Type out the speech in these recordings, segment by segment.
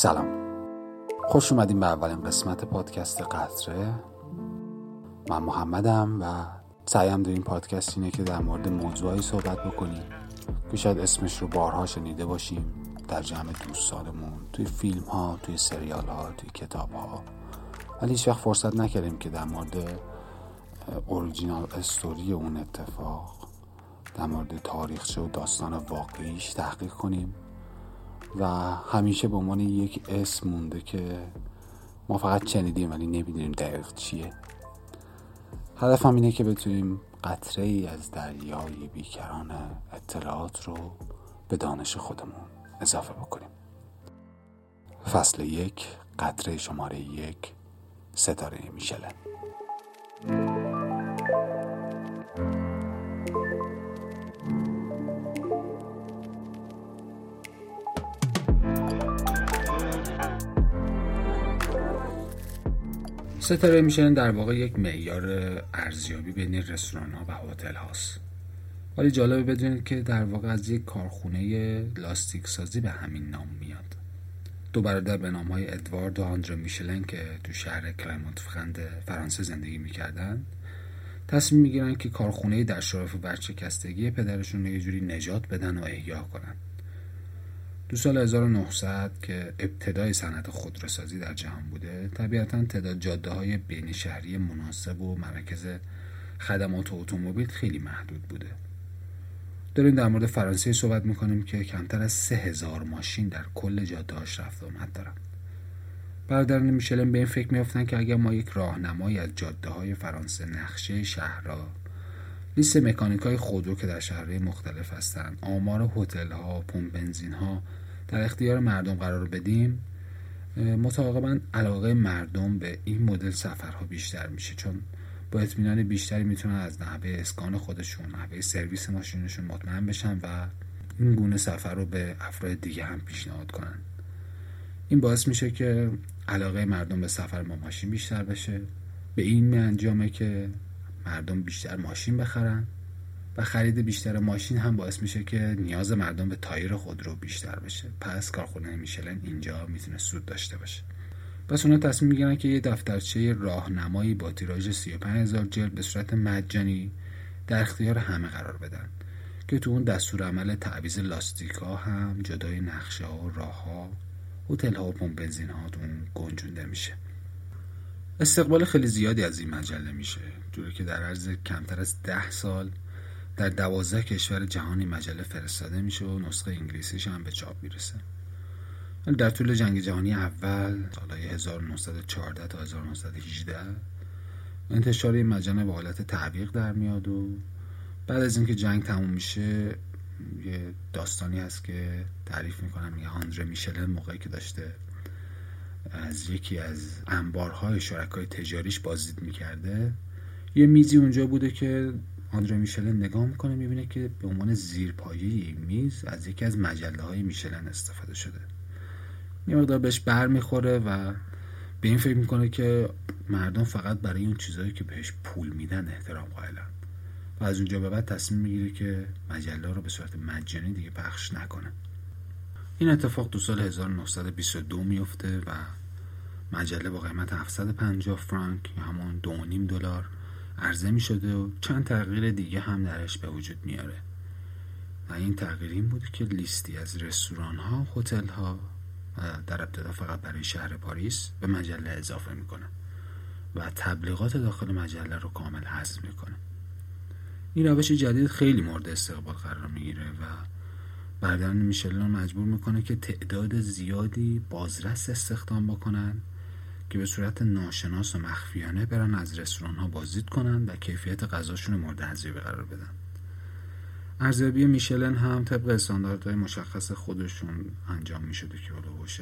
سلام. خوش اومدیم به اولین قسمت پادکست قطره. من محمدم و سعیم در این پادکست اینه که در مورد موضوعی صحبت بکنیم. که شاید اسمش رو بارها شنیده باشیم. در جمع دوستانمون توی فیلم ها توی سریال ها توی کتاب ها ولی هیچ وقت فرصت نکردیم که در مورد اوریجینال استوری اون اتفاق در مورد تاریخچه و داستان واقعیش تحقیق کنیم. و همیشه به عنوان یک اسم مونده که ما فقط شنیدیم ولی نمی‌دونیم دقیق چیه. هدفم اینه که بتونیم قطره ای از دریای بیکران اطلاعات رو به دانش خودمون اضافه بکنیم. فصل یک قطره شماره یک ستاره میشلن. ستاره میشن در واقع یک معیار ارزیابی بین رستوران ها و هتل هاست ولی جالبه بدونید که در واقع از یک کارخونه لاستیک سازی به همین نام میاد. دو برادر به نام های ادوارد و آندره میشلن که تو شهر کلایمونت فخند فرانسه زندگی می‌کردن تصمیم می‌گیرن که کارخونه در شرف ورچکستگی پدرشون رو یه جوری نجات بدن و احیا کنن. دو سال 1900 که ابتدای صنعت خودروسازی در جهان بوده طبیعتا تعداد جاده های بین شهری مناسب و مراکز خدمات اتومبیل خیلی محدود بوده. داریم در مورد فرانسه صحبت می‌کنیم که کمتر از سه هزار ماشین در کل جاده هاش رفت آمد دارن. برادران میشلن به این فکر میافتن که اگر ما یک راهنمایی از جاده های فرانسه نقشه شهرها لیست مکانیک های خودرو که در شهرهای مختلف هستند آمار هتل ها پمپ بنزین ها در اختیار مردم قرار بدیم متعاقبا علاقه مردم به این مدل سفرها بیشتر میشه چون با اطمینان بیشتری می‌تونن از نحوه اسکان خودشون نحوه سرویس ماشینشون مطمئن بشن و این گونه سفر رو به افراد دیگه هم پیشنهاد کنن. این باعث میشه که علاقه مردم به سفر با ماشین بیشتر بشه. به این انجامه که مردم بیشتر ماشین بخرن و خرید بیشتر ماشین هم باعث میشه که نیاز مردم به تایر خودرو بیشتر بشه. پس کارخونه میشلن اینجا می‌تونه سود داشته باشه. پس اونا تصمیم می‌گیرن که یه دفترچه راهنمایی با تیراژ 35000 جلد به صورت مجانی در اختیار همه قرار بدن که تو اون دستور عمل تعویض لاستیک هم جدای نقشه ها و راه ها هتل ها و پمپ بنزین ها اون گنجونده میشه. استقبال خیلی زیادی از این مجله میشه جوری که در عرض کمتر از ده سال در دوازده کشور جهانی مجله فرستاده میشه و نسخه انگلیسیش هم به چاپ می‌رسه. در طول جنگ جهانی اول سالهای 1914 تا 1918 انتشار این مجله به حالت تعویق در میاد و بعد از اینکه جنگ تموم میشه یه داستانی هست که تعریف می‌کنم یه آندره میشلن موقعی که داشته از یکی از انبارهای شرکای تجاریش بازدید می‌کرده. یه میزی اونجا بوده که آندره میشلن نگاه می‌کنه می‌بینه که به عنوان زیرپایه میز از یکی از مجله های میشلن استفاده شده. یه مقدار بهش بر می‌خوره و به این فکر می‌کنه که مردم فقط برای اون چیزهایی که بهش پول میدن احترام قائلن. و از اونجا به بعد تصمیم می‌گیره که مجله رو به صورت مجانی دیگه پخش نکنه. این اتفاق دو سال 1922 میفته و مجله با قیمت 750 فرانک یا همون دو نیم دلار عرضه می شده و چند تغییر دیگه هم درش به وجود میاره. و این تغییر این بود که لیستی از رستوران ها هتل ها در ابتدا فقط برای شهر پاریس به مجله اضافه می‌کنه و تبلیغات داخل مجله رو کامل حذف می‌کنه. این روش جدید خیلی مورد استقبال قرار می‌گیره و برادران میشلون مجبور می‌کنه که تعداد زیادی بازرس استخدام بکنن که به صورت ناشناس و مخفیانه برن از رستوران ها بازدید کنن و کیفیت غذاشون مورد ارزیابی قرار بدن. ارزیابی میشلن هم طبق استانداردهای مشخص خودشون انجام می‌شده که هلوهوش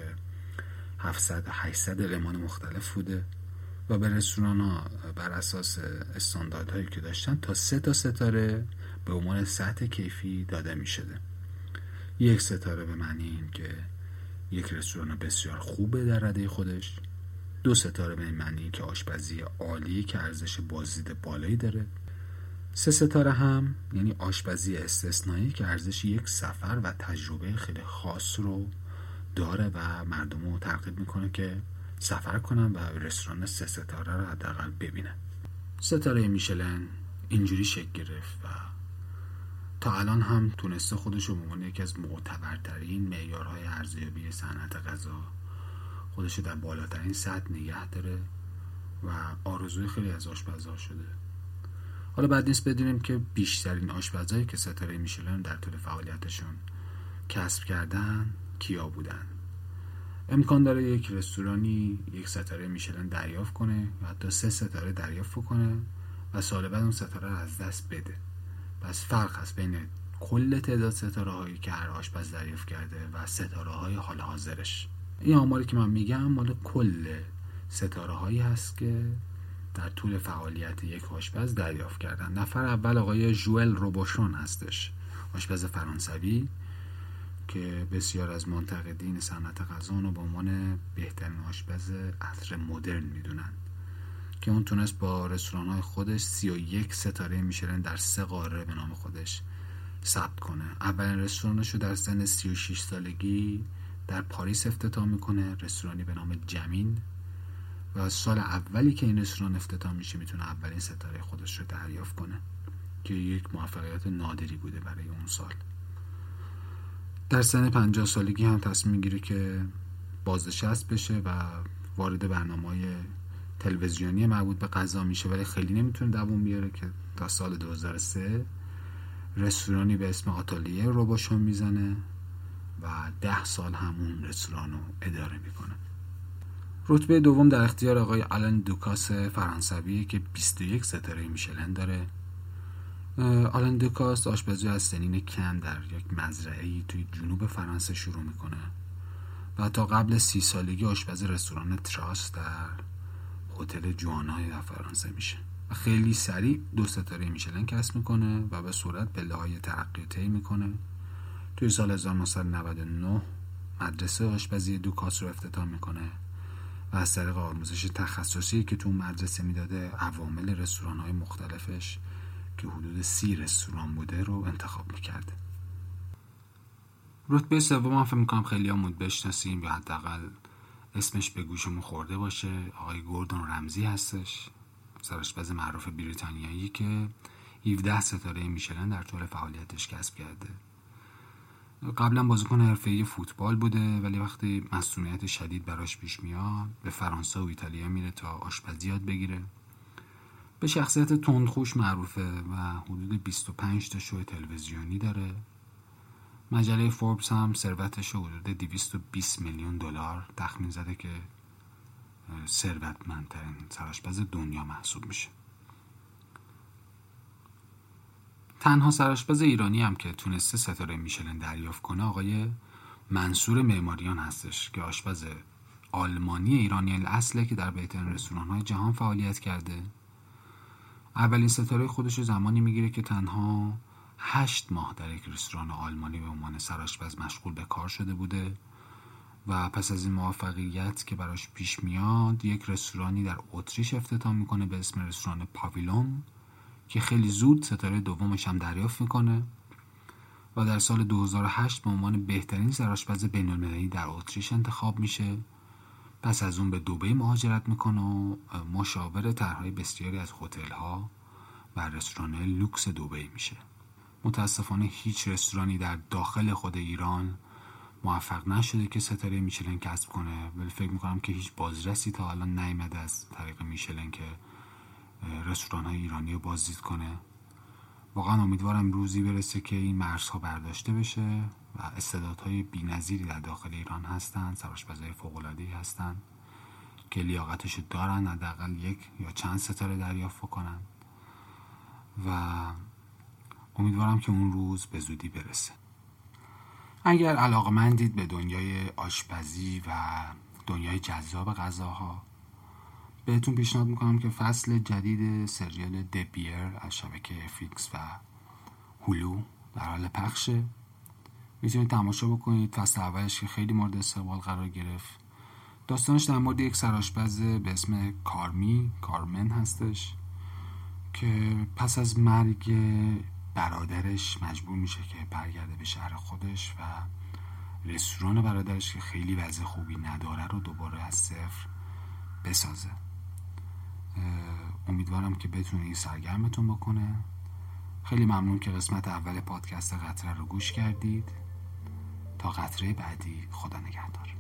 700 800 المان مختلف بوده و به رستوران ها بر اساس استانداردهایی که داشتن تا سه تا ستاره به عنوان سطح کیفی داده می شده یک ستاره به معنی این که یک رستوران بسیار خوبه در رده خودش. دو ستاره به معنی که آشپزی عالی که ارزش بازدید بالایی داره. سه ستاره هم یعنی آشپزی استثنایی که ارزش یک سفر و تجربه خیلی خاص رو داره و مردم رو ترغیب می‌کنه که سفر کنن و رستوران سه ستاره رو حداقل ببینن. ستاره میشلن اینجوری شکل گرفت و تا الان هم تونسته خودش رو به عنوان یکی از معتبرترین معیارهای ارزیابی صنعت غذا خودش در بالاترین سطح نگه داره و آرزوی خیلی از آشپزها شده. حالا بعد نیست بدونیم که بیشترین آشپزهایی که ستاره میشلن در طول فعالیتشون کسب کردن کیا بودن؟ امکان داره یک رستورانی یک ستاره میشلن دریافت کنه و حتی سه ستاره دریافت کنه و سال بعد اون ستاره رو از دست بده. پس فرق هست بین کل تعداد ستاره هایی که هر آشپز دریافت کرده و ستاره های حال حاضرش. این آماری که من میگم مال کل ستاره هایی هست که در طول فعالیت یک آشپز دریافت کردن. نفر اول آقای جوئل روبوشون هستش آشپز فرانسوی که بسیار از منتقدین صنعت غذا رو به عنوان بهترین آشپز عصر مدرن می‌دونن. که اون تونست با رستوران های خودش سی و یک ستاره میشلن در سه قاره به نام خودش ثبت کنه. اولین رستورانش رو در سن 36 سالگی در پاریس افتتاح می‌کنه رستورانی به نام جمین. و سال اولی که این رستوران افتتاح میشه می‌تونه اولین ستاره خودش رو دریافت کنه که یک موفقیت نادری بوده برای اون سال. در سن 50 سالگی هم تصمیم می‌گیره که بازنشست بشه و وارد برنامه تلویزیونی مربوط به غذا میشه ولی خیلی نمی‌تونه دووم بیاره که تا سال 2003 رستورانی به اسم آتالیه روباشون می‌زنه و ده سال همون رستوران رو اداره می‌کنه. رتبه دوم در اختیار آقای آلن دوکاس فرانسوی که 21 ستاره میشلن داره. آلن دوکاس آشپزی از سنین کم در یک مزرعه توی جنوب فرانسه شروع می‌کنه و تا قبل سی سالگی آشپز رستوران تراس در هتل جوانای در فرانسه میشه. و خیلی سریع دو ستاره میشلن کسب می‌کنه و به صورت پله های ترقی طی می‌کنه. توی سال 1999 مدرسه آشپزی دوکاس رو افتتاح می‌کنه و از طریق آموزش تخصصی که تو مدرسه می‌داده عوامل رستوران های مختلفش که حدود سی رستوران بوده رو انتخاب می‌کرده. رتبه سوم هم فکر می‌کنم خیلی همون بشناسیم یا حداقل اسمش به گوشمون خورده باشه. آقای گوردون رمزی هستش. سرآشپز معروف بریتانیایی که 17 ستاره میشلن در طول فعالیتش کسب کرده. قبلا بازیکن حرفه‌ای فوتبال بوده ولی وقتی مسئولیت شدید براش پیش میاد به فرانسه و ایتالیا میره تا آشپزی یاد بگیره. به شخصیت تندخوش معروفه و حدود 25 تا شو تلویزیونی داره. مجله فوربس هم ثروتش حدود 220 میلیون دلار تخمین زده که ثروتمندترین سرآشپز دنیا محسوب میشه. تنها سرآشپز ایرانی هم که تونسته ستاره میشلن دریافت کنه آقای منصور معماریان هستش که آشپز آلمانی ایرانی اصله که در بهترین رستوران های جهان فعالیت کرده. اولین ستاره خودش زمانی می‌گیره که تنها هشت ماه در یک رستوران آلمانی به عنوان سرآشپز مشغول به کار شده بوده و پس از این موفقیت که براش پیش میاد یک رستورانی در اتریش افتتاح می‌کنه به اسم رستوران پاویلون که خیلی زود ستاره دومش هم دریافت می‌کنه و در سال 2008 به عنوان بهترین سرآشپز بین‌المللی در اتریش انتخاب میشه. پس از اون به دوبی مهاجرت می‌کنه و مشاور طرحهای بسیاری از هتل ها و رستوران لوکس دوبی میشه. متاسفانه هیچ رستورانی در داخل خود ایران موفق نشده که ستاره میشلن کسب کنه. ولی فکر می‌کنم که هیچ بازرسی تا الان نیامده از طریق میشلن که رستوران های ایرانی رو بازدید کنه. واقعا امیدوارم روزی برسه که این مرزها برداشته بشه و استعدادهای بی‌نظیری در داخل ایران هستن سرآشپزهای فوق‌العاده‌ای هستن که لیاقتش دارن حداقل یک یا چند ستاره دریافت کنن و امیدوارم که اون روز به زودی برسه. اگر علاقمندید به دنیای آشپزی و دنیای جذاب غذاها بهتون پیشنهاد می‌کنم که فصل جدید سریال دبیر از شبکه فیکس و هلو در حال پخشه. می‌تونید تماشا بکنید. فصل اولش که خیلی مورد استقبال قرار گرفت. داستانش در مورد یک سراشپز به اسم کارمی کارمن هستش که پس از مرگ برادرش مجبور میشه که برگرده به شهر خودش و رستوران برادرش که خیلی وضع خوبی نداره رو دوباره از صفر بسازه. امیدوارم که بتونه این سرگرمتون بکنه. خیلی ممنون که قسمت اول پادکست قطره رو گوش کردید. تا قطره بعدی خدا نگهدار.